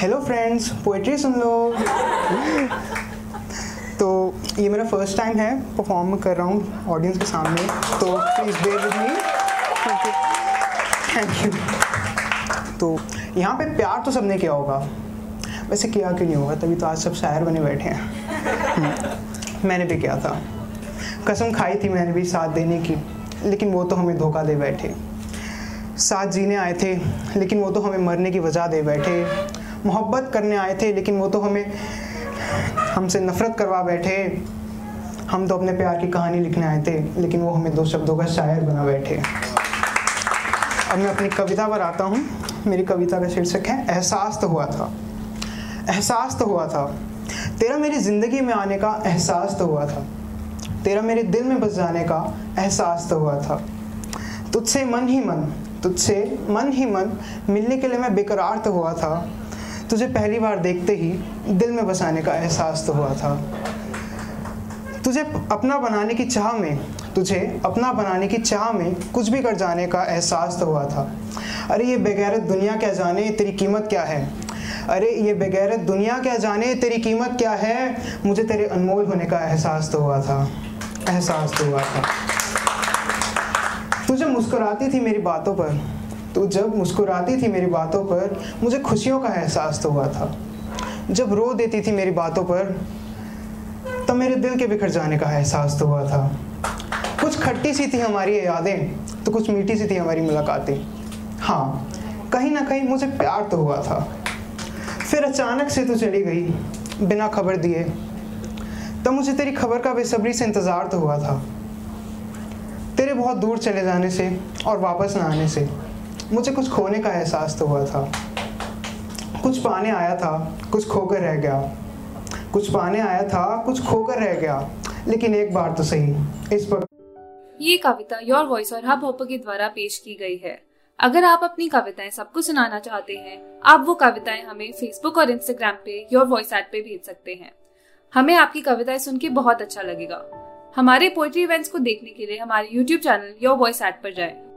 Hello friends poetry सुन लो. तो ये मेरा फ़र्स्ट टाइम है परफॉर्म कर रहा हूँ ऑडियंस के सामने. तो please bear with me thank you तो यहाँ पे प्यार तो सबने किया होगा. वैसे किया क्यों नहीं होगा? तभी तो आज सब शायर बने बैठे हैं. मैंने भी किया था. कसम खाई थी मैंने भी साथ देने की. लेकिन वो तो हमें धोखा दे बैठे. साथ जीने आए थे, लेकिन वो तो हमें मरने की वजह दे बैठे. मोहब्बत करने आए थे, लेकिन वो तो हमें, हमसे नफ़रत करवा बैठे। हम तो अपने प्यार की कहानी लिखने आए थे, लेकिन वो हमें दो शब्दों का शायर बना बैठे। अब मैं अपनी कविता पर आता हूँ। मेरी कविता का शीर्षक है, एहसास तो हुआ था। एहसास तो हुआ था। तेरा मेरी ज़िंदगी में आने का एहसास तो हुआ था। तेरा मेरे दिल में बस जाने का एहसास तो हुआ था। तुझसे मन ही मन, तुझसे मन ही मन मिलने के लिए मैं बेकरार तो हुआ था। तुझे पहली बार देखते ही दिल में बसाने का एहसास तो हुआ था। तुझे अपना बनाने की चाह में, तुझे अपना बनाने की चाह में कुछ भी कर जाने का एहसास तो हुआ था। अरे ये बेगैरत दुनिया क्या जाने तेरी कीमत क्या है? अरे ये बेगैरत दुनिया क्या जाने तेरी कीमत क्या है? मुझे तेरे अनमोल होने का एहसास तो हुआ था। एहसास तो हुआ था। तुझे मुस्कुराती थी मेरी बातों पर। तू जब मुस्कुराती थी मेरी बातों पर, मुझे खुशियों का एहसास तो हुआ था। जब रो देती थी मेरी बातों पर, तब मेरे दिल के बिखर जाने का एहसास तो हुआ था। कुछ खट्टी सी थी हमारी यादें तो कुछ मीठी सी थी हमारी मुलाकातें। हाँ कहीं ना कहीं मुझे प्यार तो हुआ था। फिर अचानक से तू चली गई, बिना खबर दिए। तब मुझे तेरी खबर का बेसब्री से इंतज़ार तो हुआ था। तेरे बहुत दूर चले जाने से और वापस ना आने से। मुझे कुछ खोने का एहसास तो हुआ था। कुछ पाने आया था, कुछ खोकर रह गया। कुछ पाने आया था, कुछ खोकर रह गया। लेकिन एक बार तो सही, इस पर ये कविता योर वॉइस और हब हॉपर के द्वारा पेश की गई है। अगर आप अपनी कविताएँ सबको सुनाना चाहते हैं, आप वो कविताएँ हमें फेसबुक और इंस्टाग्राम पे योर वॉइस ऐप पे भेज सकते हैं। हमें आपकी कविताएँ सुन के बहुत अच्छा लगेगा। हमारे पोइट्री इवेंट्स को देखने के लिए हमारे YouTube channel Your Voice app पर जाएँ।